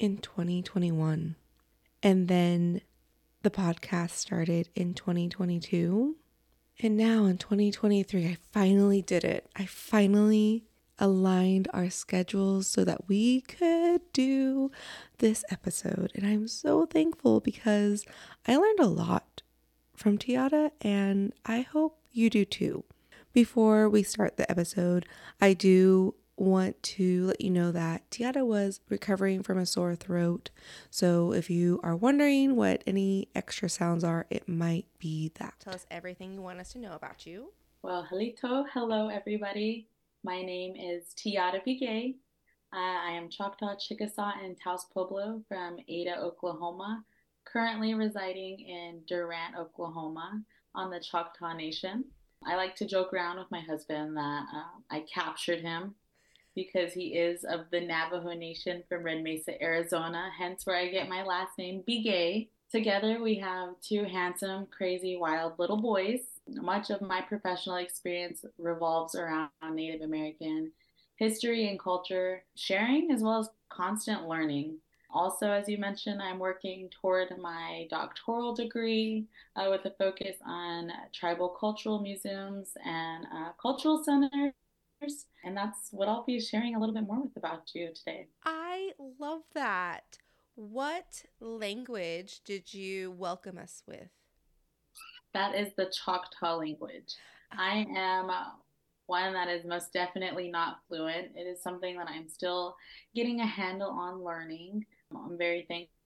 in 2021. And then the podcast started in 2022. And now in 2023, I finally did it. I finally aligned our schedules so that we could do this episode. And I'm so thankful because I learned a lot from T'ata, and I hope you do too. Before we start the episode, I do want to let you know that T'ata was recovering from a sore throat. So if you are wondering what any extra sounds are, it might be that. Tell us everything you want us to know about you. Well, halito, hello everybody. My name is T'ata Begay. Uh, I am Choctaw, Chickasaw, and Taos Pueblo from Ada, Oklahoma, currently residing in Durant, Oklahoma on the Choctaw Nation. I like to joke around with my husband that uh, I captured him because he is of the Navajo Nation from Red Mesa, Arizona, hence where I get my last name, Begay. Together, we have two handsome, crazy, wild little boys. Much of my professional experience revolves around Native American history and culture sharing, as well as constant learning. Also, as you mentioned, I'm working toward my doctoral degree uh, with a focus on tribal cultural museums and uh, cultural centers. And that's what I'll be sharing a little bit more with about you today. I love that. What language did you welcome us with? That is the Choctaw language. Ah. I am one that is most definitely not fluent. It is something that I'm still getting a handle on learning. I'm very thankful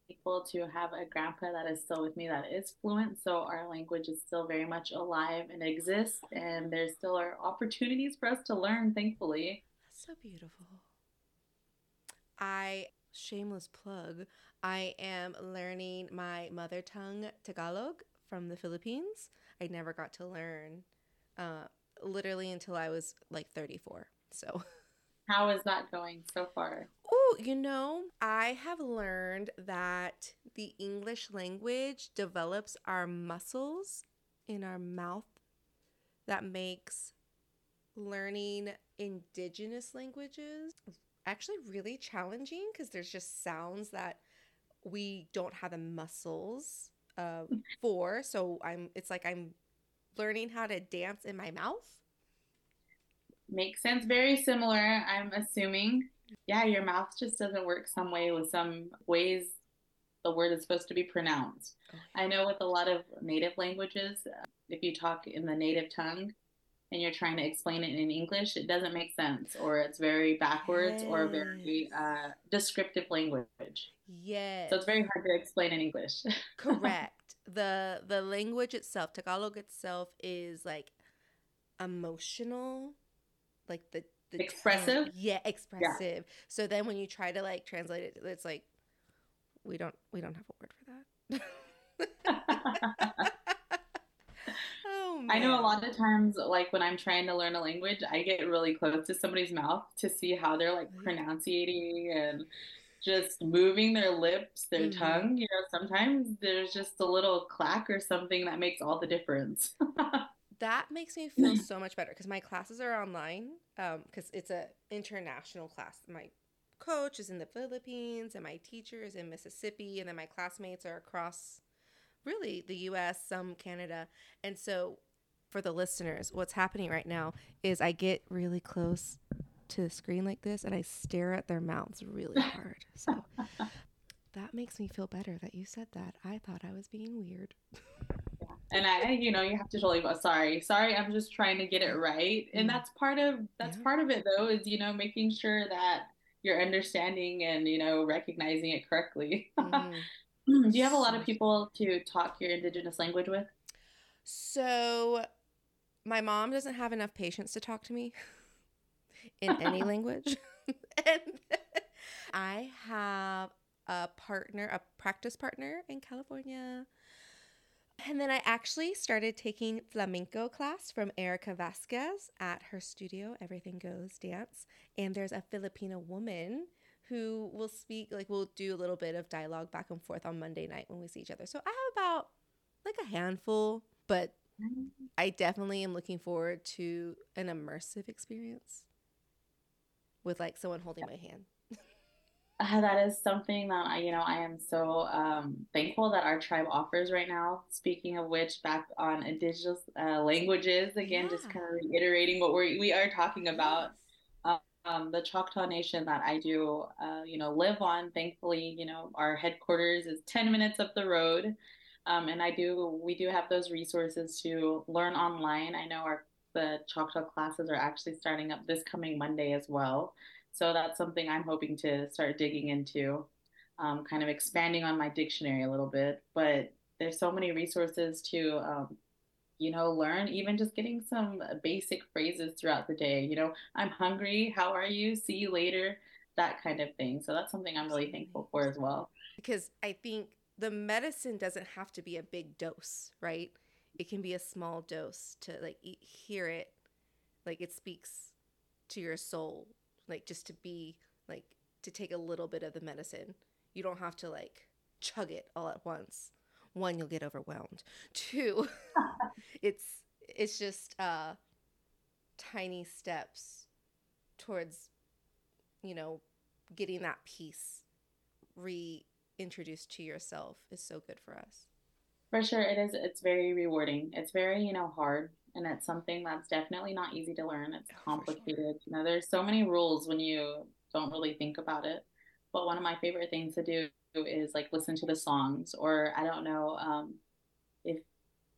to have a grandpa that is still with me that is fluent. So our language is still very much alive and exists, and there still are opportunities for us to learn, thankfully. That's so beautiful. I, shameless plug, I am learning my mother tongue Tagalog from the Philippines. I never got to learn uh, literally until I was like 34. So. How is that going so far? Oh, you know, I have learned that the English language develops our muscles in our mouth that makes learning indigenous languages actually really challenging because there's just sounds that we don't have the muscles uh, for. So I'm it's like I'm learning how to dance in my mouth Makes sense. Very similar, I'm assuming. Yeah, your mouth just doesn't work some way with some ways the word is supposed to be pronounced. I know with a lot of native languages, if you talk in the native tongue and you're trying to explain it in English, it doesn't make sense, or it's very backwards yes. or very uh, descriptive language. Yes. So it's very hard to explain in English. Correct. the The language itself, Tagalog itself, is like emotional like the, the expressive. Tone. Yeah, expressive. Yeah. So then when you try to like translate it, it's like we don't we don't have a word for that. oh, I know a lot of times, like when I'm trying to learn a language, I get really close to somebody's mouth to see how they're like pronunciating and just moving their lips, their mm-hmm. tongue. You know, sometimes there's just a little clack or something that makes all the difference that makes me feel so much better because my classes are online because um, it's a international class. My coach is in the philippines and my teacher is in mississippi and then my classmates are across really the us some canada. And so for the listeners what's happening right now is i get really close to the screen like this and i stare at their mouths really hard. So that makes me feel better that you said that. I thought i was being weird and I, you know, you have to totally go, sorry, sorry, I'm just trying to get it right. And mm. that's part of that's yeah. part of it though, is you know, making sure that you're understanding and, you know, recognizing it correctly. Mm. Do you have a lot of people to talk your indigenous language with? So my mom doesn't have enough patience to talk to me in any language. and I have a partner, a practice partner in California and then I actually started taking flamenco class from Erica Vasquez at her studio, Everything Goes Dance. And there's a Filipino woman who will speak, like, we'll do a little bit of dialogue back and forth on Monday night when we see each other. So I have about like a handful, but mm-hmm. I definitely am looking forward to an immersive experience with like someone holding my hand. That is something that I, you know, I am so um, thankful that our tribe offers right now. Speaking of which, back on indigenous uh, languages, again, yeah. just kind of reiterating what we we are talking about. Yes. Um, the Choctaw Nation that I do, uh, you know, live on. Thankfully, you know, our headquarters is ten minutes up the road, um, and I do we do have those resources to learn online. I know our the Choctaw classes are actually starting up this coming Monday as well. So that's something I'm hoping to start digging into, um, kind of expanding on my dictionary a little bit. But there's so many resources to, um, you know, learn, even just getting some basic phrases throughout the day. You know, I'm hungry. How are you? See you later. That kind of thing. So that's something I'm really thankful for as well. Because I think the medicine doesn't have to be a big dose, right? It can be a small dose to like hear it, like it speaks to your soul like just to be like to take a little bit of the medicine. You don't have to like chug it all at once. One, you'll get overwhelmed. Two, it's it's just uh tiny steps towards you know getting that peace reintroduced to yourself is so good for us. For sure it is it's very rewarding. It's very, you know, hard and it's something that's definitely not easy to learn. It's complicated. You know, there's so many rules when you don't really think about it. But one of my favorite things to do is like listen to the songs, or I don't know um, if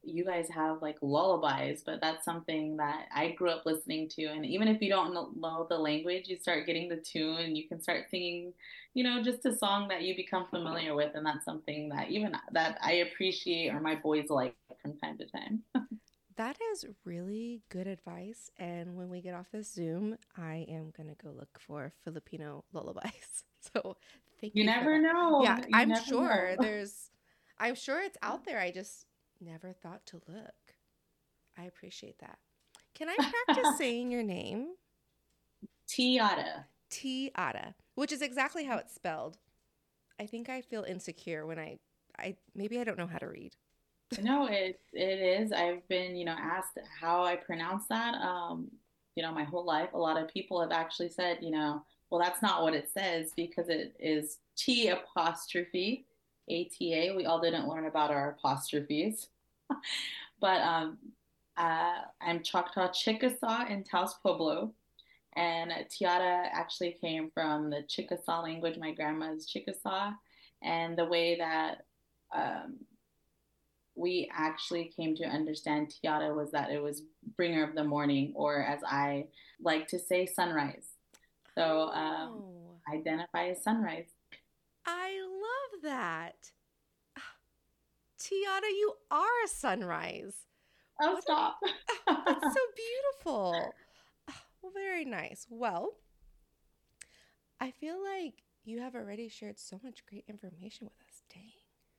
you guys have like lullabies, but that's something that I grew up listening to. And even if you don't know the language, you start getting the tune and you can start singing, you know, just a song that you become familiar with. And that's something that even that I appreciate or my boys like from time to time. That is really good advice. And when we get off this Zoom, I am going to go look for Filipino lullabies. So thank you. You never know. Yeah, you I'm sure know. there's, I'm sure it's out there. I just never thought to look. I appreciate that. Can I practice saying your name? T'ata. T'ata, which is exactly how it's spelled. I think I feel insecure when I, I maybe I don't know how to read no, it it is. I've been, you know, asked how I pronounce that. Um, you know, my whole life. A lot of people have actually said, you know, well, that's not what it says because it is T apostrophe A T A. We all didn't learn about our apostrophes, but um, uh, I'm Choctaw Chickasaw in Taos Pueblo. And T'ata actually came from the Chickasaw language. My grandma's Chickasaw. And the way that um, we actually came to understand T'ata was that it was bringer of the morning, or as I like to say, sunrise. So um, oh. identify as sunrise. I love that. T'ata, you are a sunrise. Oh, what stop. A, that's so beautiful. Well, very nice. Well, I feel like you have already shared so much great information with us.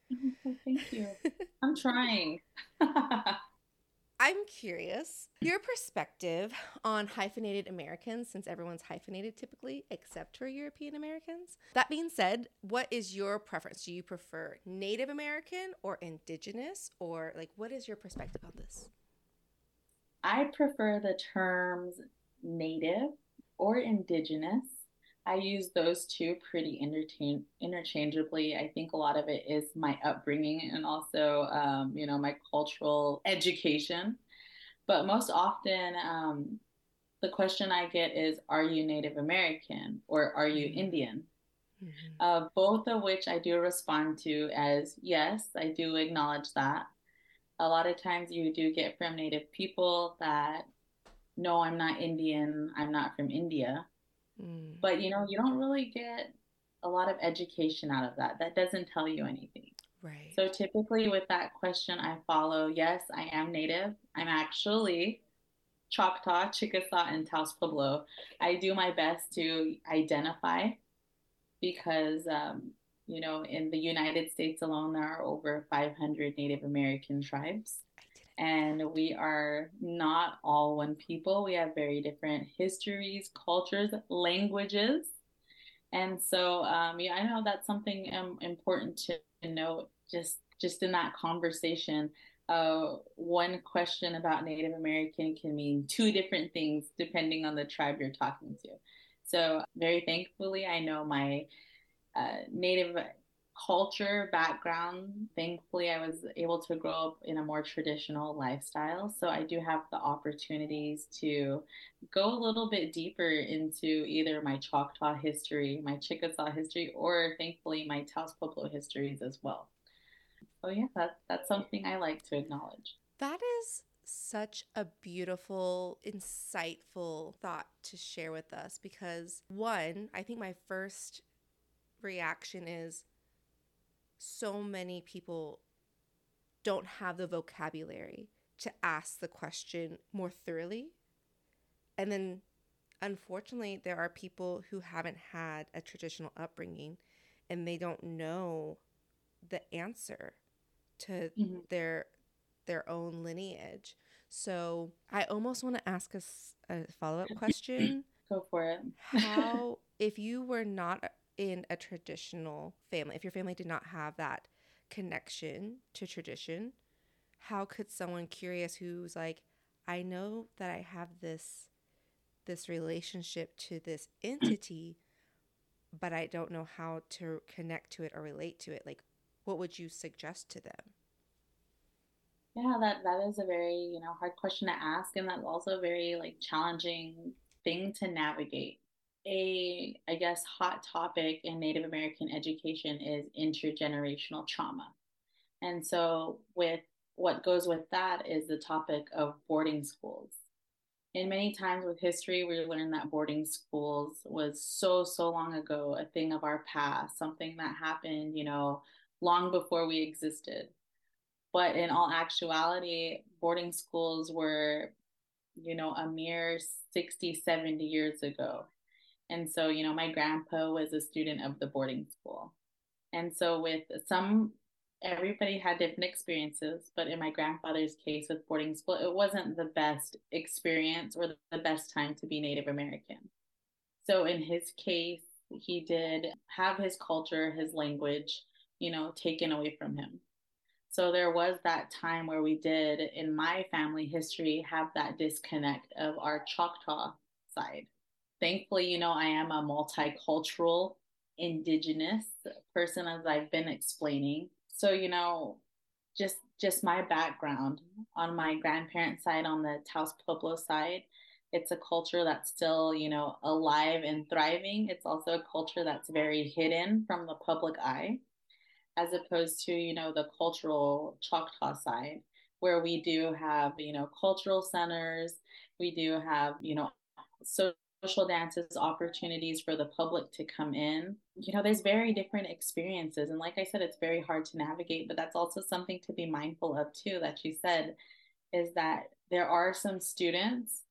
Dang. Thank you. I'm trying. I'm curious your perspective on hyphenated Americans, since everyone's hyphenated typically, except for European Americans. That being said, what is your preference? Do you prefer Native American or Indigenous, or like what is your perspective on this? I prefer the terms Native or Indigenous I use those two pretty interchange- interchangeably. I think a lot of it is my upbringing and also, um, you know, my cultural education. But most often, um, the question I get is, Are you Native American or are you mm-hmm. Indian? Mm-hmm. Uh, both of which I do respond to as yes, I do acknowledge that. A lot of times you do get from Native people that, no, I'm not Indian, I'm not from India. Mm. But you know, you don't really get a lot of education out of that. That doesn't tell you anything. Right. So typically with that question, I follow yes, I am native. I'm actually Choctaw, Chickasaw, and Taos Pueblo. I do my best to identify because, um, you know, in the United States alone, there are over 500 Native American tribes and we are not all one people. We have very different histories, cultures, languages. And so, um, yeah, I know that's something um, important to note just just in that conversation. Uh, one question about Native American can mean two different things depending on the tribe you're talking to. So, very thankfully, I know my uh, Native culture background, thankfully, I was able to grow up in a more traditional lifestyle. So I do have the opportunities to go a little bit deeper into either my Choctaw history, my Chickasaw history, or thankfully my Taos Pueblo histories as well. So yeah, that, that's something I like to acknowledge. That is such a beautiful, insightful thought to share with us because, one, I think my first reaction is so many people don't have the vocabulary to ask the question more thoroughly. And then, unfortunately, there are people who haven't had a traditional upbringing and they don't know the answer to mm-hmm. their their own lineage. So I almost want to ask us a, a follow up question. Go for it. How, if you were not in a traditional family, if your family did not have that connection to tradition, how could someone curious who's like, I know that I have this this relationship to this entity, but I don't know how to connect to it or relate to it. Like, what would you suggest to them? Yeah, that that is a very, you know, hard question to ask and that's also a very like challenging thing to navigate. A I guess hot topic in Native American education is intergenerational trauma. And so with what goes with that is the topic of boarding schools. And many times with history, we learn that boarding schools was so, so long ago, a thing of our past, something that happened, you know, long before we existed. But in all actuality, boarding schools were, you know, a mere 60, 70 years ago. And so, you know, my grandpa was a student of the boarding school. And so, with some, everybody had different experiences, but in my grandfather's case with boarding school, it wasn't the best experience or the best time to be Native American. So, in his case, he did have his culture, his language, you know, taken away from him. So there was that time where we did, in my family history, have that disconnect of our Choctaw side. Thankfully, you know, I am a multicultural, indigenous person, as I've been explaining. So, you know, just just my background on my grandparents' side, on the Taos Pueblo side, it's a culture that's still, you know, alive and thriving. It's also a culture that's very hidden from the public eye as opposed to you know the cultural choctaw side where we do have you know cultural centers we do have you know social dances opportunities for the public to come in. You know there's very different experiences and like i said it's very hard to navigate but that's also something to be mindful of too that you said is that there are some students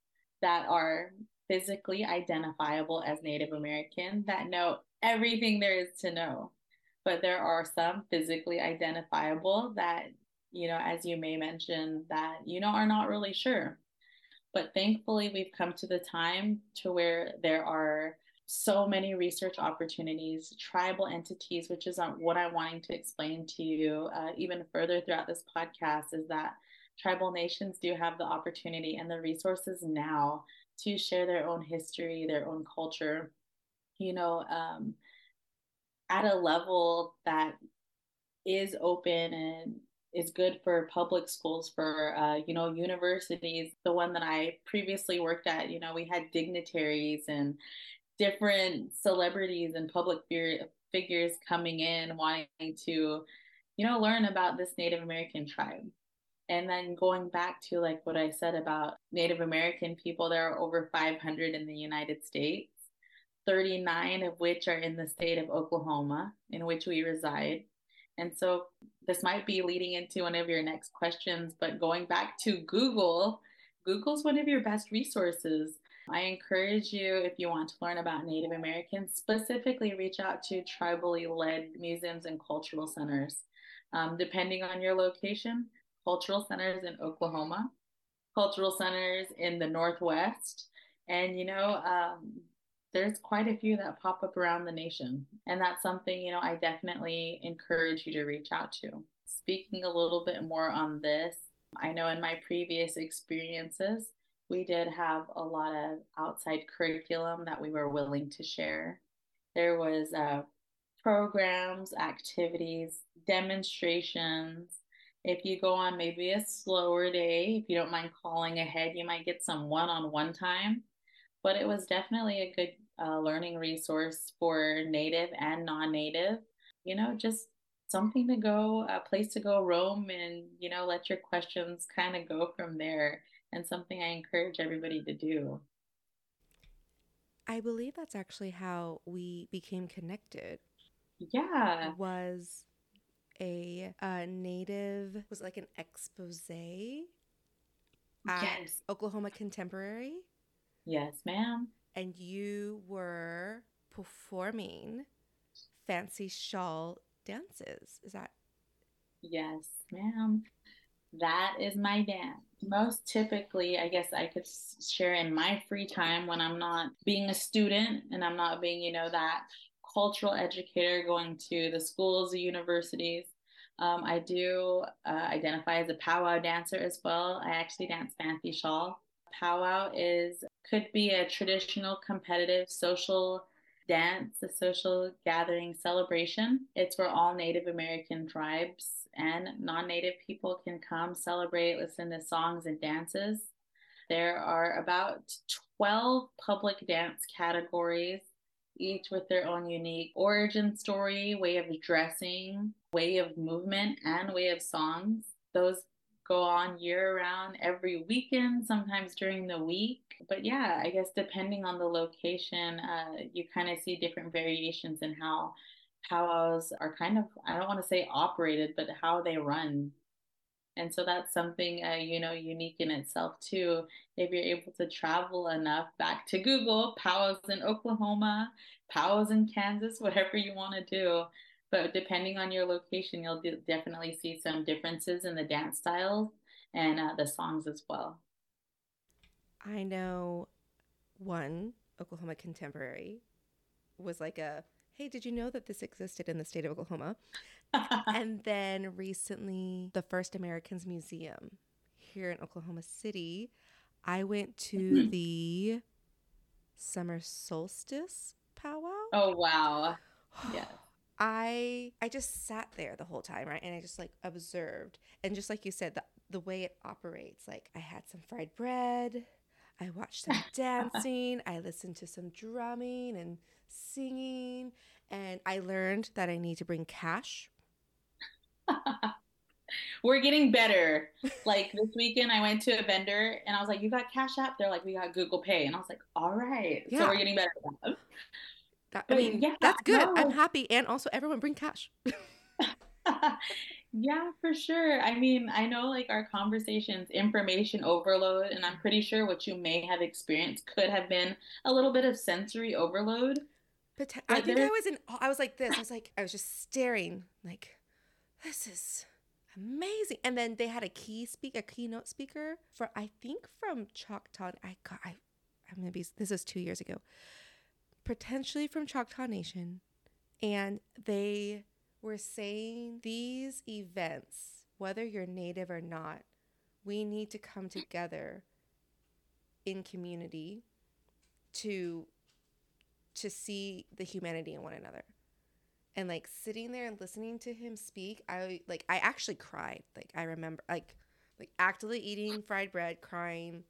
that are physically identifiable as native american that know everything there is to know but there are some physically identifiable that you know as you may mention that you know are not really sure but thankfully we've come to the time to where there are so many research opportunities tribal entities which is what i'm wanting to explain to you uh, even further throughout this podcast is that tribal nations do have the opportunity and the resources now to share their own history their own culture. You know um, at a level that is open and is good for public schools for uh, you know universities the one that i previously worked at you know we had dignitaries and different celebrities and public figures coming in wanting to you know learn about this native american tribe and then going back to like what i said about native american people there are over 500 in the united states 39 of which are in the state of Oklahoma, in which we reside. And so this might be leading into one of your next questions, but going back to Google, Google's one of your best resources. I encourage you, if you want to learn about Native Americans, specifically reach out to tribally led museums and cultural centers. Um, depending on your location, cultural centers in Oklahoma, cultural centers in the Northwest, and you know, um, there's quite a few that pop up around the nation. And that's something, you know, I definitely encourage you to reach out to. Speaking a little bit more on this, I know in my previous experiences, we did have a lot of outside curriculum that we were willing to share. There was a programs, activities, demonstrations. If you go on maybe a slower day, if you don't mind calling ahead, you might get some one on one time. But it was definitely a good uh, learning resource for native and non native. You know, just something to go, a place to go roam and, you know, let your questions kind of go from there. And something I encourage everybody to do. I believe that's actually how we became connected. Yeah. Was a, a native, was like an expose yes. Oklahoma Contemporary. Yes, ma'am. And you were performing fancy shawl dances. Is that? Yes, ma'am. That is my dance. Most typically, I guess I could share in my free time when I'm not being a student and I'm not being, you know, that cultural educator going to the schools, the universities. Um, I do uh, identify as a powwow dancer as well. I actually dance fancy shawl. Powwow is could be a traditional competitive social dance, a social gathering celebration. It's where all Native American tribes and non Native people can come celebrate, listen to songs and dances. There are about 12 public dance categories, each with their own unique origin story, way of dressing, way of movement, and way of songs. Those go on year round every weekend, sometimes during the week. But yeah, I guess depending on the location, uh, you kind of see different variations in how powwows are kind of, I don't want to say operated, but how they run. And so that's something, uh, you know, unique in itself too. If you're able to travel enough back to Google, powwows in Oklahoma, powwows in Kansas, whatever you want to do, but depending on your location, you'll definitely see some differences in the dance styles and uh, the songs as well. I know one Oklahoma Contemporary was like a hey, did you know that this existed in the state of Oklahoma? and then recently, the First Americans Museum here in Oklahoma City, I went to mm-hmm. the summer solstice powwow. Oh, wow. Yes. I I just sat there the whole time, right? And I just like observed. And just like you said, the the way it operates, like I had some fried bread, I watched some dancing, I listened to some drumming and singing, and I learned that I need to bring cash. We're getting better. Like this weekend, I went to a vendor and I was like, "You got Cash App?" They're like, "We got Google Pay," and I was like, "All right." Yeah. So we're getting better. That, I mean, yeah, that's good. No. I'm happy. And also, everyone bring cash. yeah, for sure. I mean, I know like our conversations, information overload, and I'm pretty sure what you may have experienced could have been a little bit of sensory overload. But I think I was in, I was like this. I was like, I was just staring, like, this is amazing. And then they had a key speak, a keynote speaker for, I think from Choctaw. I got, I, I'm gonna be. This is two years ago potentially from Choctaw Nation, and they were saying these events, whether you're native or not, we need to come together in community to to see the humanity in one another. And like sitting there and listening to him speak i like i actually cried. Like i remember like like actively eating fried bread crying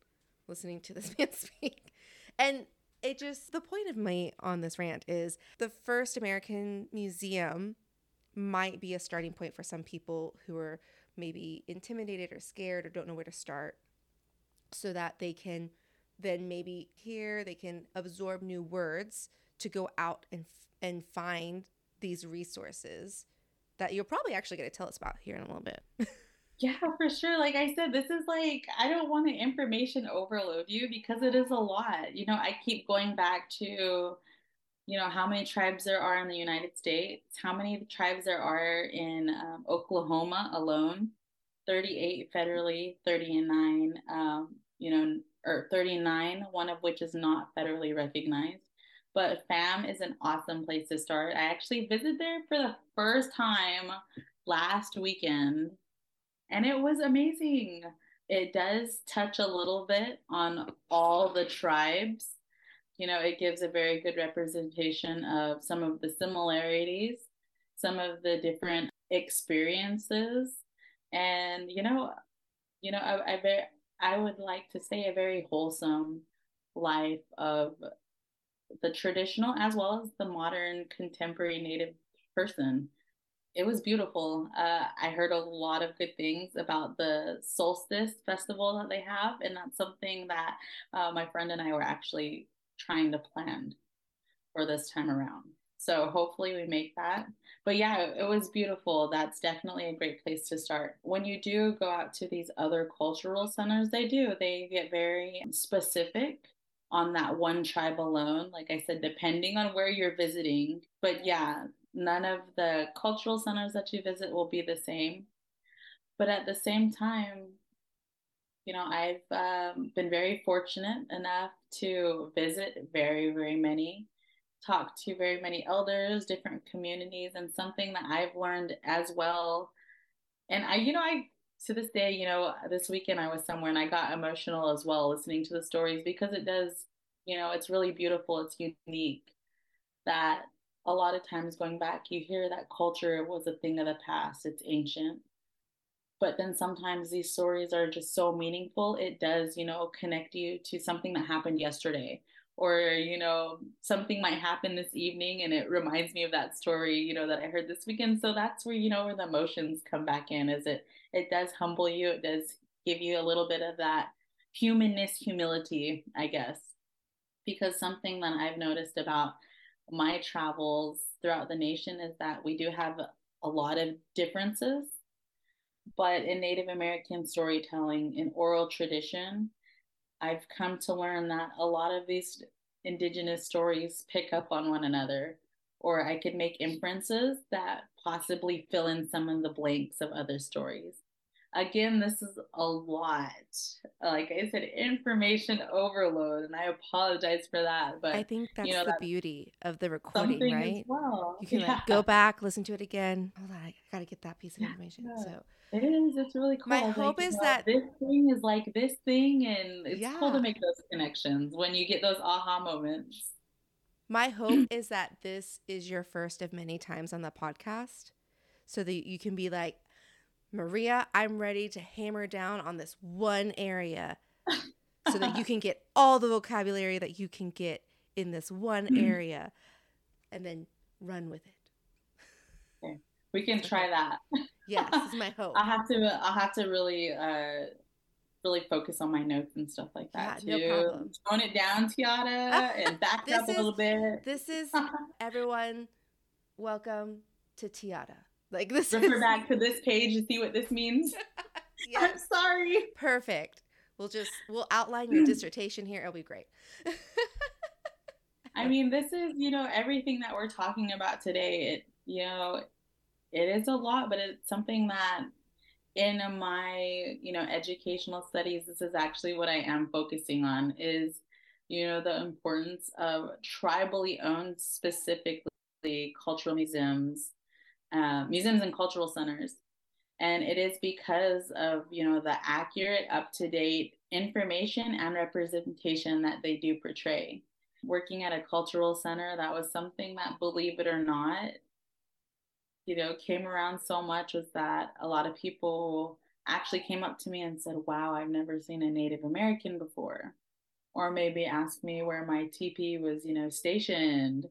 listening to this man speak. And it just the point of me on this rant is the first American museum might be a starting point for some people who are maybe intimidated or scared or don't know where to start so that they can then maybe hear they can absorb new words to go out and and find these resources that you're probably actually going to tell us about here in a little bit. Yeah, for sure. Like I said, this is like, I don't want to information overload you because it is a lot. You know, I keep going back to, you know, how many tribes there are in the United States, how many tribes there are in um, Oklahoma alone, 38 federally, 39, um, you know, or 39, one of which is not federally recognized. But FAM is an awesome place to start. I actually visited there for the first time last weekend and it was amazing. It does touch a little bit on all the tribes. You know, it gives a very good representation of some of the similarities some of the different experiences and you know you know I, I very I would like to say a very wholesome life of the traditional as well as the modern contemporary native person it was beautiful. Uh, I heard a lot of good things about the solstice festival that they have, and that's something that uh, my friend and I were actually trying to plan for this time around. So hopefully we make that. But yeah, it was beautiful. That's definitely a great place to start. When you do go out to these other cultural centers, they do, they get very specific on that one tribe alone. Like I said, depending on where you're visiting. But yeah, none of the cultural centers that you visit will be the same. But at the same time, you know, I've um, been very fortunate enough to visit very, very many, talk to very many elders, different communities, and something that I've learned as well. And I, you know, I to this day, you know, this weekend I was somewhere and I got emotional as well listening to the stories because it does, you know, it's really beautiful, it's unique that a lot of times going back, you hear that culture was a thing of the past, it's ancient. But then sometimes these stories are just so meaningful, it does, you know, connect you to something that happened yesterday. Or, you know, something might happen this evening and it reminds me of that story, you know, that I heard this weekend. So that's where, you know, where the emotions come back in, is it it does humble you, it does give you a little bit of that humanness, humility, I guess. Because something that I've noticed about my travels throughout the nation is that we do have a lot of differences. But in Native American storytelling, in oral tradition, I've come to learn that a lot of these indigenous stories pick up on one another, or I could make inferences that possibly fill in some of the blanks of other stories again, this is a lot. Like I said, information overload, and I apologize for that. But I think that's you know, the that's beauty of the recording, right? Well. You can yeah. like go back, listen to it again. Hold on, I gotta get that piece of information. Yeah. So it is. It's really cool. My hope is that this thing is like this thing, and it's yeah. cool to make those connections when you get those aha moments. My hope is that this is your first of many times on the podcast, so that you can be like, Maria, I'm ready to hammer down on this one area so that you can get all the vocabulary that you can get in this one mm-hmm. area and then run with it. Okay. We can try that. yes, this is my hope. I have to I have to really uh really focus on my notes and stuff like that yeah, too. No problem. Tone it down, T'ata, and back up a little bit. This is everyone. Welcome to T'ata. Like this refer is... back to this page to see what this means. yes. I'm sorry. Perfect. We'll just we'll outline your hmm. dissertation here. It'll be great. I mean, this is, you know, everything that we're talking about today. It, you know, it is a lot, but it's something that in my, you know, educational studies, this is actually what I am focusing on is, you know, the importance of tribally owned specifically cultural museums uh, museums and cultural centers. And it is because of, you know, the accurate, up-to-date information and representation that they do portray. Working at a cultural center, that was something that, believe it or not, you know, came around so much was that a lot of people actually came up to me and said, Wow, I've never seen a Native American before. Or maybe asked me where my teepee was, you know, stationed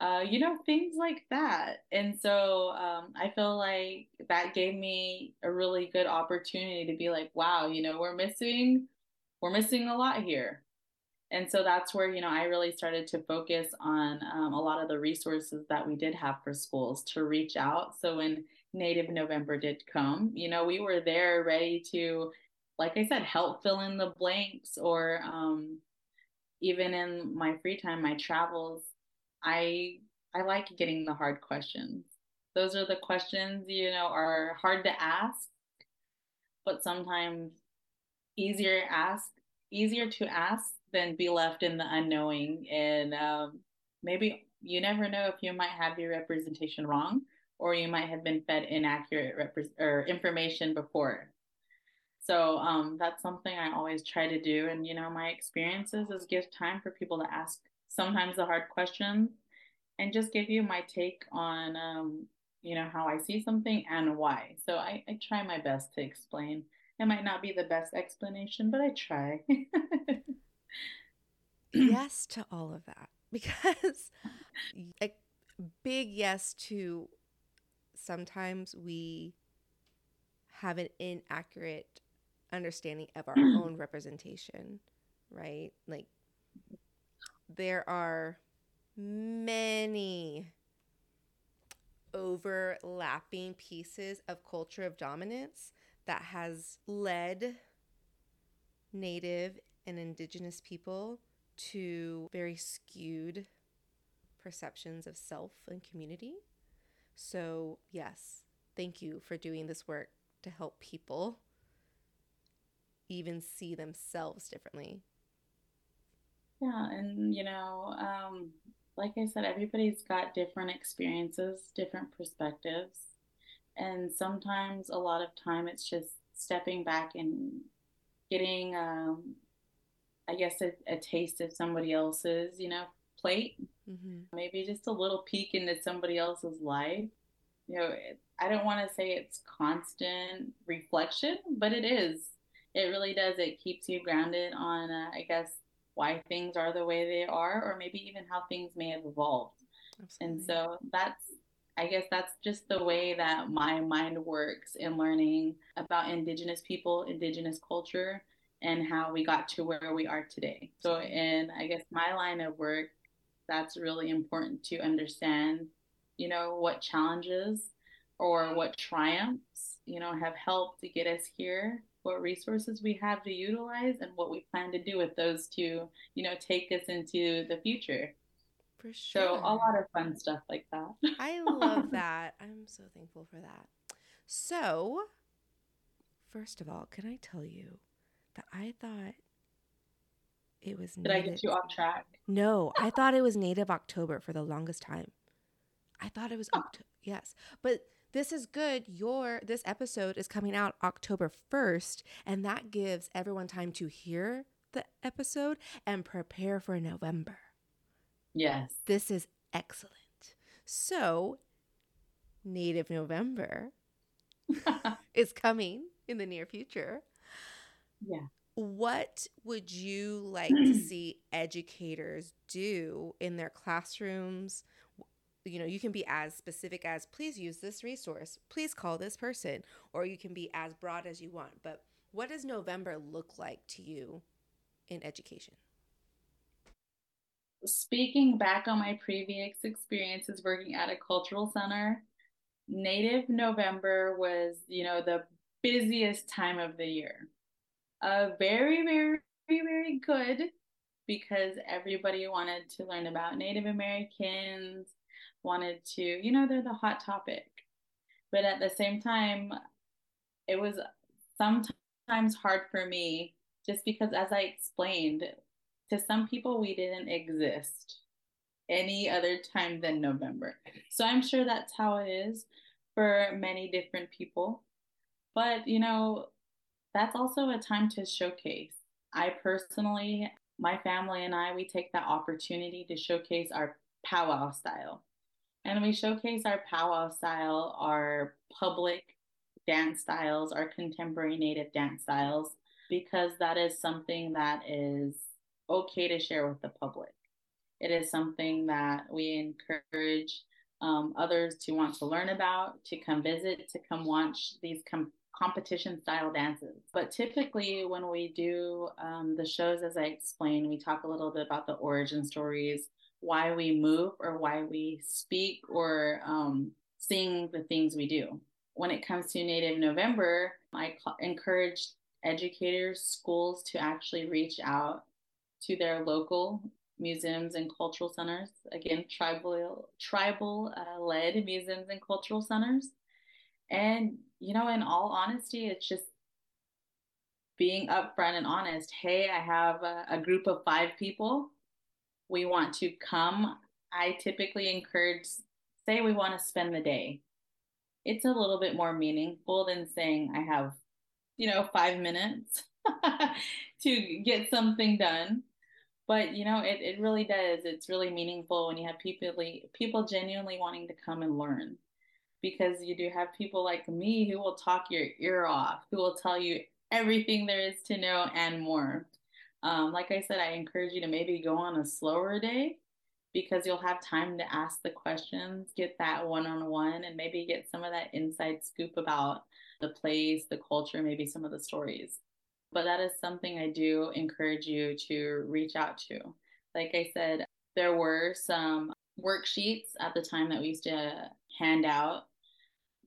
uh, you know, things like that. And so um, I feel like that gave me a really good opportunity to be like, wow, you know, we're missing, we're missing a lot here. And so that's where, you know, I really started to focus on um, a lot of the resources that we did have for schools to reach out. So when Native November did come, you know, we were there ready to, like I said, help fill in the blanks or um, even in my free time, my travels, I I like getting the hard questions. Those are the questions, you know, are hard to ask, but sometimes easier ask, easier to ask than be left in the unknowing. And um, maybe you never know if you might have your representation wrong, or you might have been fed inaccurate rep- or information before. So um, that's something I always try to do. And you know, my experiences is give time for people to ask sometimes the hard questions and just give you my take on um, you know, how I see something and why. So I, I try my best to explain. It might not be the best explanation, but I try. yes to all of that because a big yes to sometimes we have an inaccurate understanding of our own representation, right? Like there are many overlapping pieces of culture of dominance that has led native and indigenous people to very skewed perceptions of self and community. So, yes, thank you for doing this work to help people even see themselves differently. Yeah, and you know, um, like I said, everybody's got different experiences, different perspectives. And sometimes, a lot of time, it's just stepping back and getting, um, I guess, a, a, taste of somebody else's, you know, plate. Mm-hmm. Maybe just a little peek into somebody else's life. You know, it, I don't want to say it's constant reflection, but it is. It really does. It keeps you grounded on, uh, I guess, why things are the way they are, or maybe even how things may have evolved. Absolutely. And so that's, I guess that's just the way that my mind works in learning about Indigenous people, Indigenous culture, and how we got to where we are today. So, in I guess my line of work, that's really important to understand, you know, what challenges or what triumphs, you know, have helped to get us here what resources we have to utilize and what we plan to do with those to, you know, take us into the future. For sure. So a lot of fun stuff like that. I love that. I'm so thankful for that. So, first of all, can I tell you that I thought it was Did native... I get you off track? No, I thought it was native October for the longest time. I thought it was October. Yes. But this is good. Your this episode is coming out October 1st, and that gives everyone time to hear the episode and prepare for November. Yes. This is excellent. So, Native November is coming in the near future. Yeah. What would you like to see educators do in their classrooms you know, you can be as specific as please use this resource, please call this person, or you can be as broad as you want. But what does November look like to you in education? Speaking back on my previous experiences working at a cultural center, Native November was, you know, the busiest time of the year. Uh, very, very, very good because everybody wanted to learn about Native Americans, wanted to, you know, they're the hot topic. But at the same time, it was sometimes hard for me just because, as I explained, to some people, we didn't exist any other time than November. So I'm sure that's how it is for many different people. But, you know, that's also a time to showcase. I personally, my family and I, we take that opportunity to showcase our powwow style. And we showcase our powwow style, our public dance styles, our contemporary native dance styles, because that is something that is okay to share with the public. It is something that we encourage um, others to want to learn about, to come visit, to come watch these com- competition style dances. But typically, when we do um, the shows, as I explained, we talk a little bit about the origin stories, why we move or why we speak or um, sing the things we do. When it comes to Native November, I encourage educators, schools to actually reach out to their local museums and cultural centers. Again, tribal tribal uh, led museums and cultural centers. And you know, in all honesty, it's just being upfront and honest. Hey, I have a, a group of five people we want to come, I typically encourage, say, we want to spend the day. It's a little bit more meaningful than saying, I have, you know, five minutes to get something done. But, you know, it, it really does. It's really meaningful when you have people, people genuinely wanting to come and learn. because you do have people like me who will talk your ear off, who will tell you everything there is to know and more. Um, like I said, I encourage you to maybe go on a slower day because you'll have time to ask the questions, get that one on one, and maybe get some of that inside scoop about the place, the culture, maybe some of the stories. But that is something I do encourage you to reach out to. Like I said, there were some worksheets at the time that we used to hand out.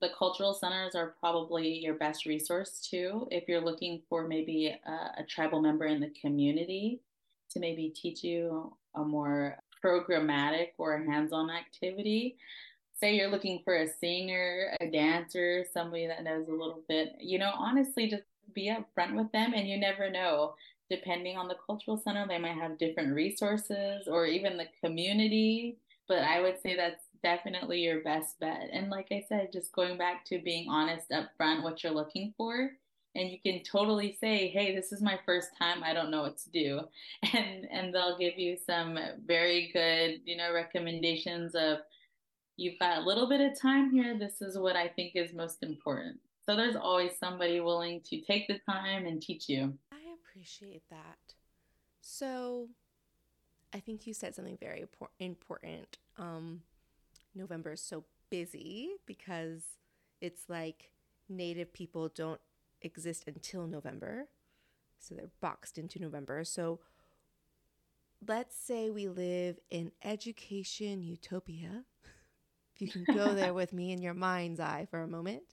The cultural centers are probably your best resource too if you're looking for maybe a, a tribal member in the community to maybe teach you a more programmatic or hands-on activity. Say you're looking for a singer a dancer somebody that knows a little bit you know honestly just be upfront with them and you never know. Depending on the cultural center they might have different resources or even the community but i would say that's definitely your best bet. And like i said just going back to being honest upfront what you're looking for and you can totally say hey this is my first time. I don't know what to do. And and they'll give you some very good you know recommendations of you've got a little bit of time here. This is what i think is most important. So there's always somebody willing to take the time and teach you. I appreciate that. So i think you said something very important um november is so busy because it's like native people don't exist until November. So they're boxed into November. So let's say we live in education utopia. If you can go there with me in your mind's eye for a moment,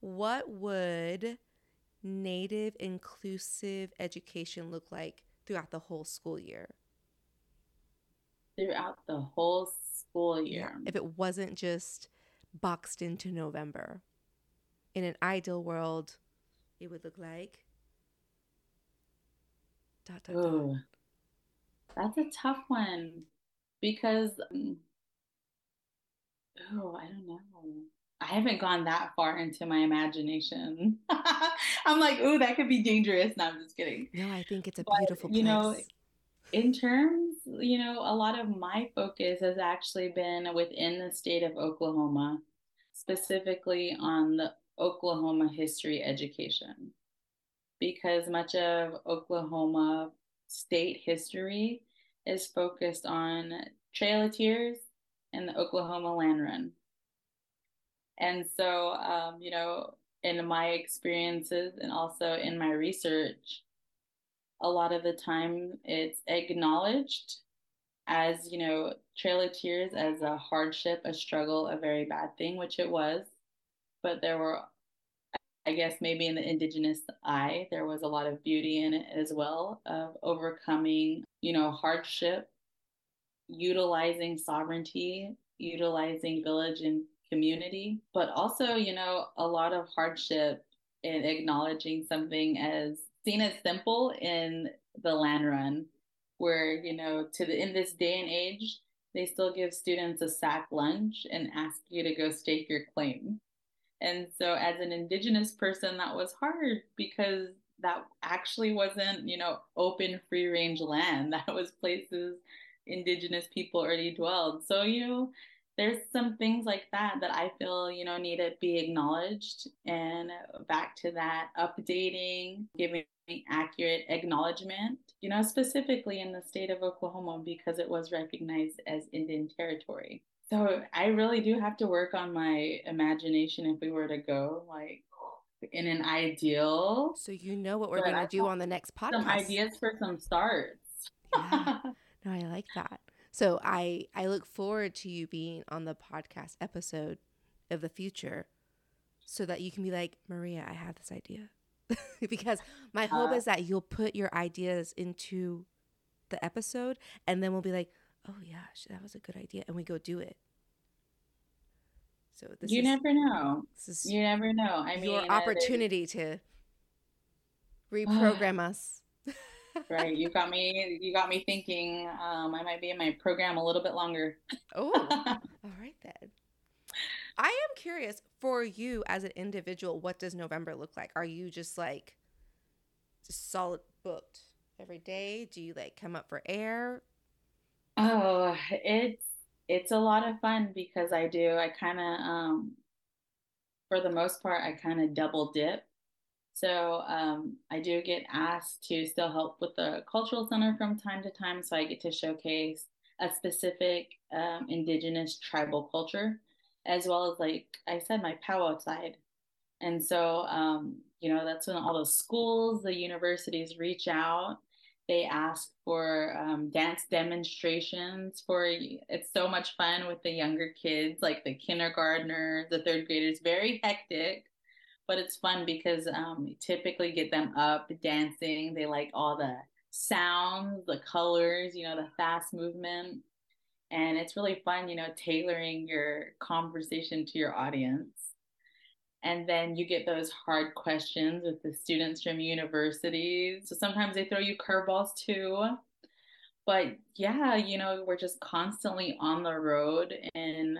what would native inclusive education look like throughout the whole school year? Throughout the whole school year. Yeah, if it wasn't just boxed into November. In an ideal world, it would look like. Dot, dot, dot. That's a tough one because, um, oh, I don't know. I haven't gone that far into my imagination. I'm like, oh, that could be dangerous. No, I'm just kidding. No, I think it's a but, beautiful place. You know, in terms, you know, a lot of my focus has actually been within the state of Oklahoma, specifically on the Oklahoma history education because much of Oklahoma state history is focused on Trail of Tears and the Oklahoma Land Run. And so, um, you know, in my experiences and also in my research, a lot of the time it's acknowledged as, you know, Trail of Tears as a hardship, a struggle, a very bad thing, which it was. But there were I guess maybe in the indigenous eye, there was a lot of beauty in it as well of overcoming, you know, hardship, utilizing sovereignty, utilizing village and community, but also, you know, a lot of hardship in acknowledging something as seen as simple in the land run, where, you know, to the in this day and age, they still give students a sack lunch and ask you to go stake your claim and so, as an Indigenous person, that was hard because that actually wasn't, you know, open free range land. That was places Indigenous people already dwelled. So, you know, there's some things like that that I feel, you know, need to be acknowledged. And back to that, updating, giving accurate acknowledgement, you know, specifically in the state of Oklahoma because it was recognized as Indian territory. So I really do have to work on my imagination if we were to go like in an ideal. So you know what we're going to do on the next podcast. Some ideas for some starts. yeah. No, I like that. So I I look forward to you being on the podcast episode of the future so that you can be like, "Maria, I have this idea." because my hope uh, is that you'll put your ideas into the episode and then we'll be like, oh yeah, that was a good idea, and we go do it. So this you is, never know. This is you never know. I mean, your opportunity to reprogram us. Right, you got me. You got me thinking. Um, I might be in my program a little bit longer. oh, all right then. I am curious for you as an individual. What does November look like? Are you just like just solid booked every day? Do you like come up for air? Oh, it's it's a lot of fun because I do. I kind of um for the most part, I kind of double dip. So um, I do get asked to still help with the cultural center from time to time. So I get to showcase a specific um, indigenous tribal culture, as well as, like I said, my powwow side. And so, um, you know, that's when all the schools, the universities reach out. They ask for um, dance demonstrations for it's so much fun with the younger kids, like the kindergartners, the third graders, very hectic but it's fun because um, typically get them up dancing. They like all the sounds, the colors, you know, the fast movement. And it's really fun, you know, tailoring your conversation to your audience. And then you get those hard questions with the students from universities. So sometimes they throw you curveballs too. But yeah, you know, we're just constantly on the road. And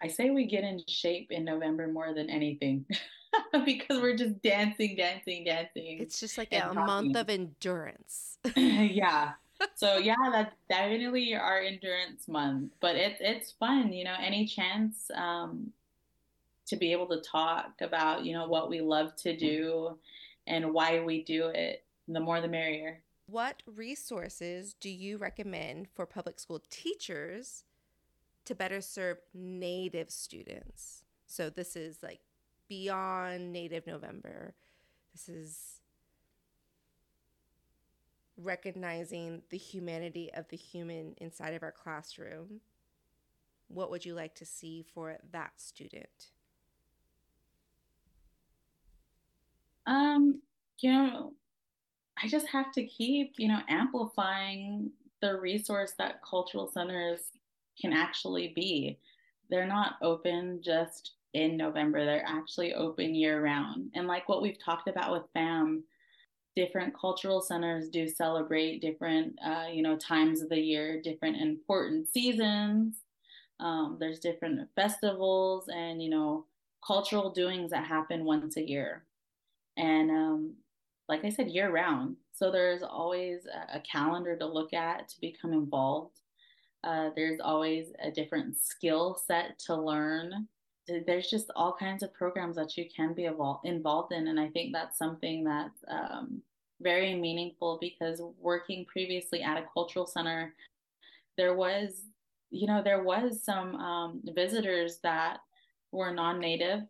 I say we get in shape in November more than anything. because we're just dancing, dancing, dancing. It's just like a talking. month of endurance. yeah. So yeah, that's definitely our endurance month. But it's it's fun, you know, any chance um to be able to talk about, you know, what we love to do and why we do it, the more the merrier. What resources do you recommend for public school teachers to better serve Native students? So this is like beyond Native November. This is recognizing the humanity of the human inside of our classroom. What would you like to see for that student? Um, you know, I just have to keep, you know, amplifying the resource that cultural centers can actually be. They're not open just in November. They're actually open year round. And like what we've talked about with FAM, different cultural centers do celebrate different, uh, you know, times of the year, different important seasons. Um, there's different festivals and, you know, cultural doings that happen once a year. And um, like I said, year round. So there's always a, calendar to look at to become involved. Uh, there's always a different skill set to learn there's just all kinds of programs that you can be involved in and i think that's something that's um, very meaningful because working previously at a cultural center there was you know there was some um, visitors that were non-native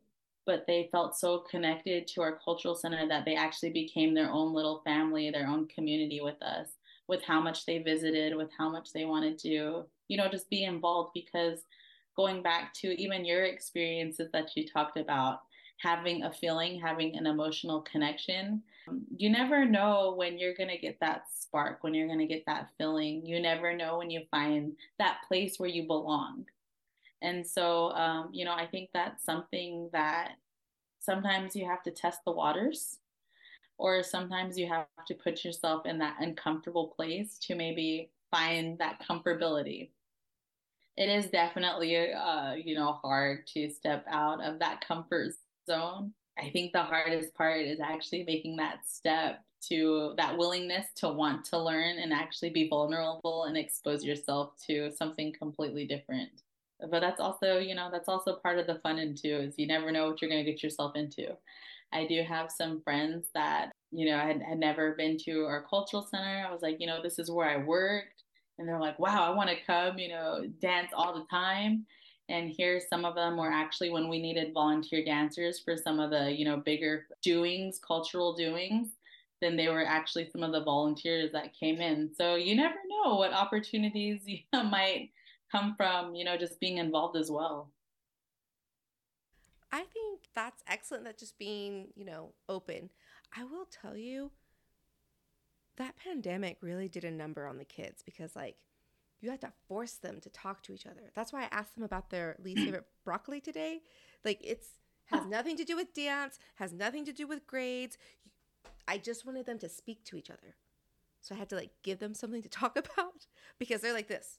but they felt so connected to our cultural center that they actually became their own little family their own community with us with how much they visited with how much they wanted to you know just be involved because going back to even your experiences that you talked about, having a feeling, having an emotional connection. You never know when you're going to get that spark, when you're going to get that feeling. You never know when you find that place where you belong. And so, um, you know, I think that's something that sometimes you have to test the waters, or sometimes you have to put yourself in that uncomfortable place to maybe find that comfortability it is definitely uh, you know hard to step out of that comfort zone. I think the hardest part is actually making that step to that willingness to want to learn and actually be vulnerable and expose yourself to something completely different. But that's also you know that's also part of the fun and too is you never know what you're going to get yourself into. I do have some friends that you know had, had never been to our cultural center. I was like you know this is where i worked and they're like, wow, I want to come, you know, dance all the time. And here, some of them were actually when we needed volunteer dancers for some of the, you know, bigger doings, cultural doings, then they were actually some of the volunteers that came in. So you never know what opportunities you know, might come from, you know, just being involved as well. I think that's excellent that just being, you know, open. I will tell you, that pandemic really did a number on the kids because like you had to force them to talk to each other. That's why I asked them about their least favorite broccoli today. Like it's has nothing to do with dance, has nothing to do with grades. I just wanted them to speak to each other. So I had to like give them something to talk about because they're like this.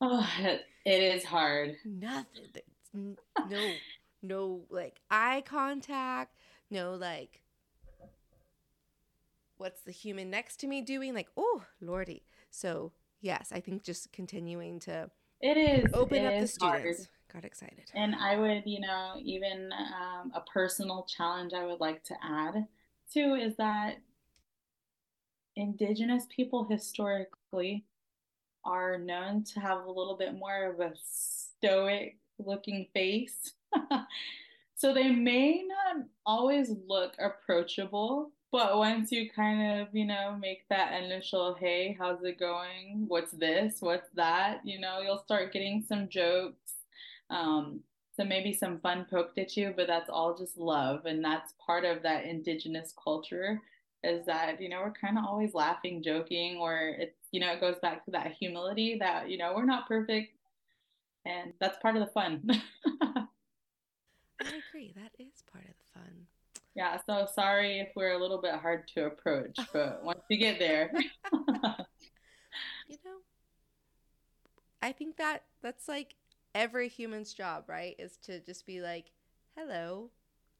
oh, it is hard. Nothing. No, no, like eye contact no like what's the human next to me doing like oh lordy so yes i think just continuing to It is. Open it up the is hard. students. Got excited. And I would, you know, even um, a personal challenge I would like to add too is that Indigenous people historically are known to have a little bit more of a stoic looking face. so they may not always look approachable, but once you kind of, you know, make that initial, hey, how's it going? What's this? What's that? You know, you'll start getting some jokes. Um, so maybe some fun poked at you, but that's all just love. And that's part of that indigenous culture is that, you know, we're kind of always laughing, joking, or it's, you know, it goes back to that humility that, you know, we're not perfect. And that's part of the fun. I agree. That is part of the fun. Yeah, so sorry if we're a little bit hard to approach, but once you get there. you know, I think that that's like every human's job, right? Is to just be like, hello,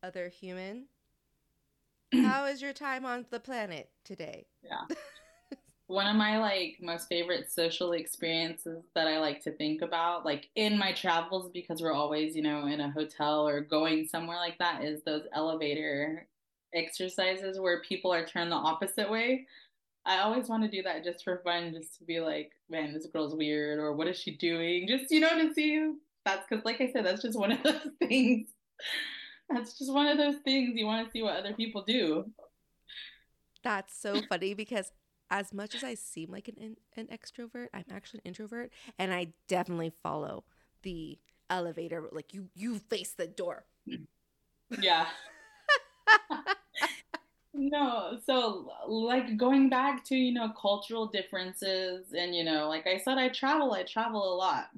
other human. How is your time on the planet today? Yeah. One of my like most favorite social experiences that I like to think about, like in my travels, because we're always, you know, in a hotel or going somewhere like that, is those elevator exercises where people are turned the opposite way. I always want to do that just for fun, just to be like, man, this girl's weird, or what is she doing? Just, you know, to see that's because, like I said, that's just one of those things. That's just one of those things you want to see what other people do. That's so funny because as much as I seem like an an extrovert, I'm actually an introvert, and I definitely follow the elevator. Like you, you face the door. Yeah. no, so like going back to you know cultural differences, and you know, like I said, I travel. I travel a lot.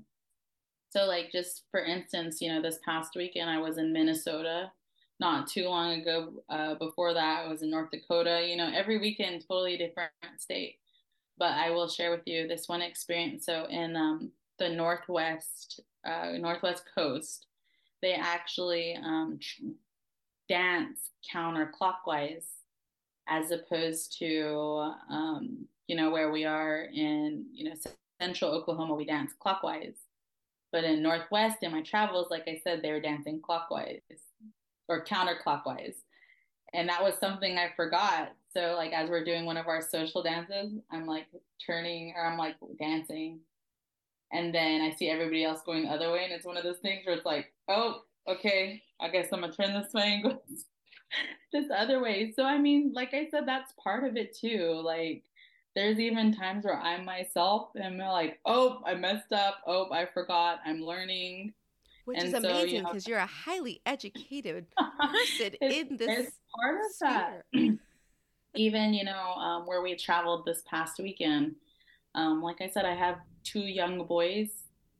So like just for instance, you know, this past weekend I was in Minnesota not too long ago. Uh, before that, I was in North Dakota. You know, every weekend, totally different state. But I will share with you this one experience. So in um, the Northwest, uh, Northwest coast, they actually um, dance counterclockwise as opposed to, um, you know, where we are in, you know, central Oklahoma, we dance clockwise. But in Northwest, in my travels, like I said, they were dancing clockwise or counterclockwise. And that was something I forgot. So like as we're doing one of our social dances, I'm like turning or I'm like dancing. And then I see everybody else going the other way. And it's one of those things where it's like, oh, okay, I guess I'm gonna turn this way and go this other way. So I mean, like I said, that's part of it too. Like there's even times where I'm myself I'm like, oh, I messed up. Oh, I forgot. I'm learning. Which and is amazing because you are a highly educated person in this. Part of sphere. that. Even, you know, um, where we traveled this past weekend, um, like I said, I have two young boys.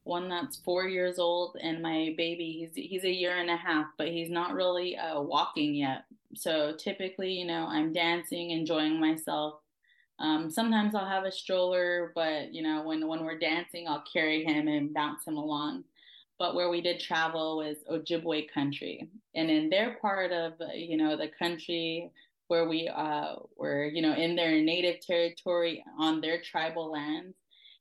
One that's four years old, and my baby, he's he's a year and a half, but he's not really uh, walking yet. So typically, you know, I'm dancing, enjoying myself. Um, sometimes I'll have a stroller, but you know, when when we're dancing, I'll carry him and bounce him along but where we did travel was Ojibwe country. And in their part of, you know, the country where we uh, were, you know, in their native territory on their tribal lands,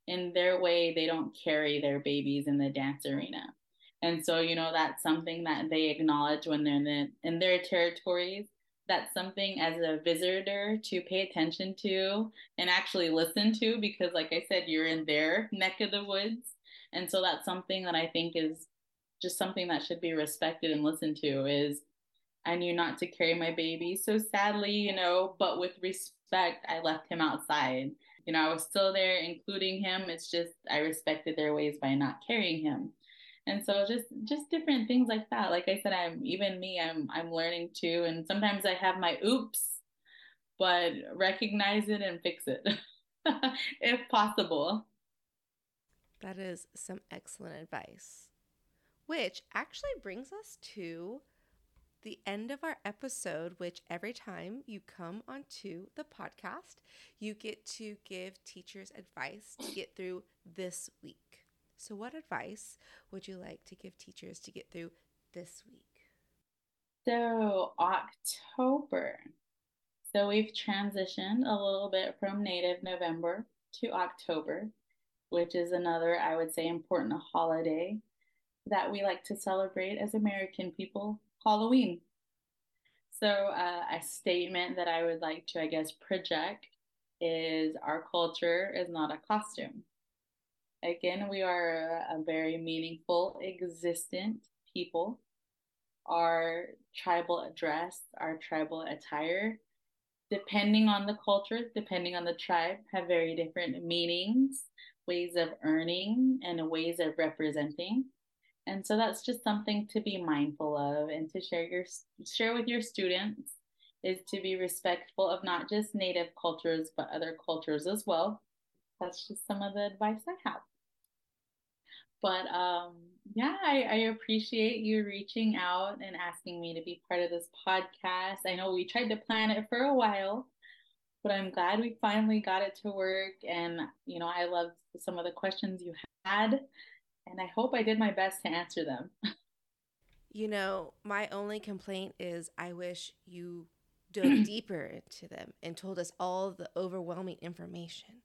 in their way, they don't carry their babies in the dance arena. And so, you know, that's something that they acknowledge when they're in, the, in their territories. That's something as a visitor to pay attention to and actually listen to because, like I said, you're in their neck of the woods and so that's something that I think is just something that should be respected and listened to is I knew not to carry my baby. So sadly, you know, but with respect, I left him outside. You know, I was still there, including him. It's just I respected their ways by not carrying him. And so just just different things like that. Like I said, I'm even me, I'm I'm learning too. And sometimes I have my oops, but recognize it and fix it if possible. That is some excellent advice. Which actually brings us to the end of our episode, which every time you come onto the podcast, you get to give teachers advice to get through this week. So, what advice would you like to give teachers to get through this week? So, October. So, we've transitioned a little bit from native November to October. Which is another, I would say, important holiday that we like to celebrate as American people, Halloween. So, uh, a statement that I would like to, I guess, project is our culture is not a costume. Again, we are a very meaningful, existent people. Our tribal dress, our tribal attire, depending on the culture, depending on the tribe, have very different meanings, ways of earning, and ways of representing. And so that's just something to be mindful of and to share your share with your students is to be respectful of not just native cultures but other cultures as well. That's just some of the advice I have. But um, yeah, I, I appreciate you reaching out and asking me to be part of this podcast. I know we tried to plan it for a while, but I'm glad we finally got it to work. And, you know, I loved some of the questions you had, and I hope I did my best to answer them. You know, my only complaint is I wish you dove deeper into them and told us all the overwhelming information.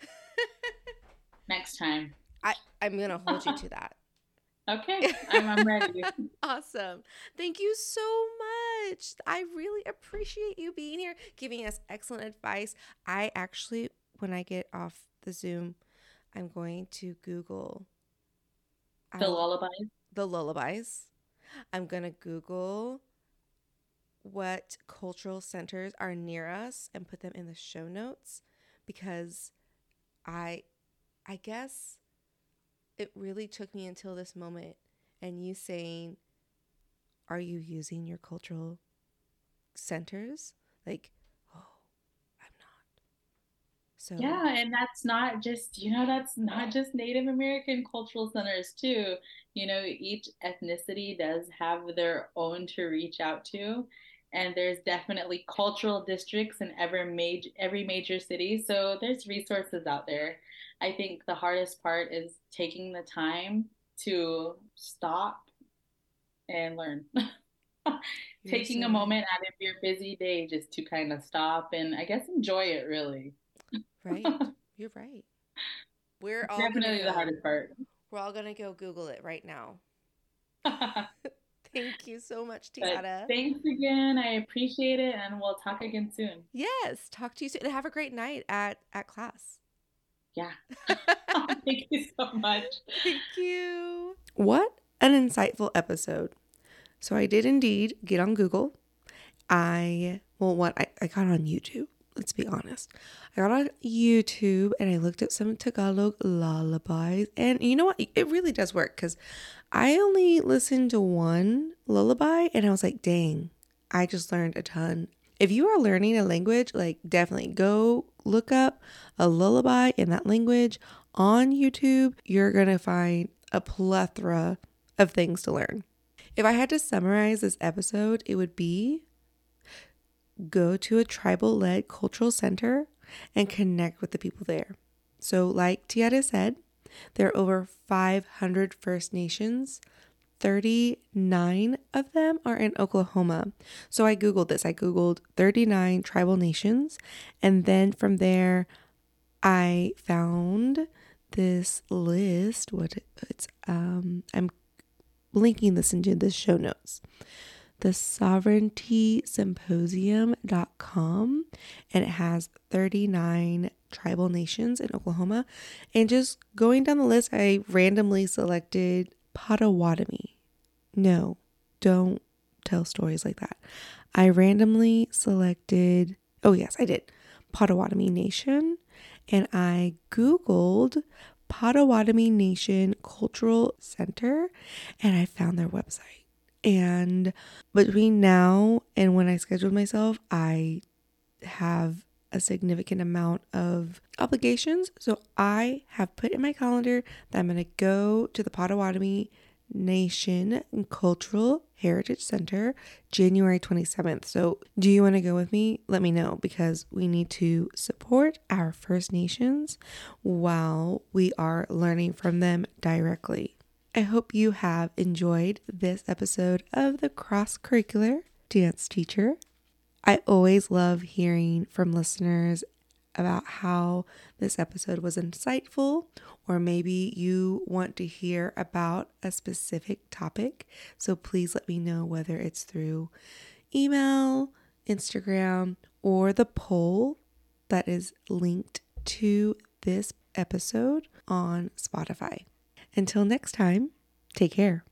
Next time. I, I'm going to hold you to that. Okay, I'm, I'm ready. awesome. Thank you so much. I really appreciate you being here, giving us excellent advice. I actually, when I get off the Zoom, I'm going to Google the um, lullabies. The lullabies. I'm going to Google what cultural centers are near us and put them in the show notes because I I guess it really took me until this moment and you saying, Are you using your cultural centers? Like, oh, I'm not. So, yeah, and that's not just, you know, that's not just Native American cultural centers, too. You know, each ethnicity does have their own to reach out to. And there's definitely cultural districts in every major every major city. So there's resources out there I think the hardest part is taking the time to stop and learn. taking a moment out of your busy day just to kind of stop and I guess enjoy it really. right. You're right. We're all definitely the hardest part. We're all gonna go Google it right now. Thank you so much, T'ata. Thanks again. I appreciate it, and we'll talk again soon. Yes, talk to you soon. Have a great night at at class. Yeah. Thank you so much. Thank you. What an insightful episode. So I did indeed get on Google. I, well, what? I, I got on YouTube. Let's be honest. I got on YouTube and I looked at some Tagalog lullabies. And you know what? It really does work because I only listened to one lullaby and I was like, dang, I just learned a ton. If you are learning a language, like definitely go look up a lullaby in that language on YouTube, you're going to find a plethora of things to learn. If I had to summarize this episode, it would be go to a tribal led cultural center and connect with the people there. So, like T'ata said, there are over 500 First Nations 39 of them are in Oklahoma. So I Googled this. I Googled 39 tribal nations. And then from there, I found this list. What it's, um, I'm linking this into the show notes. The sovereigntysymposium.com and it has 39 tribal nations in Oklahoma. And just going down the list, I randomly selected Potawatomi. No, don't tell stories like that. I randomly selected, oh, yes, I did, Potawatomi Nation, and I Googled Potawatomi Nation Cultural Center and I found their website. And between now and when I scheduled myself, I have a significant amount of obligations. So I have put in my calendar that I'm going to go to the Potawatomi Nation Cultural Heritage Center January 27th. So, do you want to go with me? Let me know because we need to support our First Nations while we are learning from them directly. I hope you have enjoyed this episode of the Cross Curricular Dance Teacher. I always love hearing from listeners about how this episode was insightful, or maybe you want to hear about a specific topic. So please let me know whether it's through email, Instagram, or the poll that is linked to this episode on Spotify. Until next time, take care.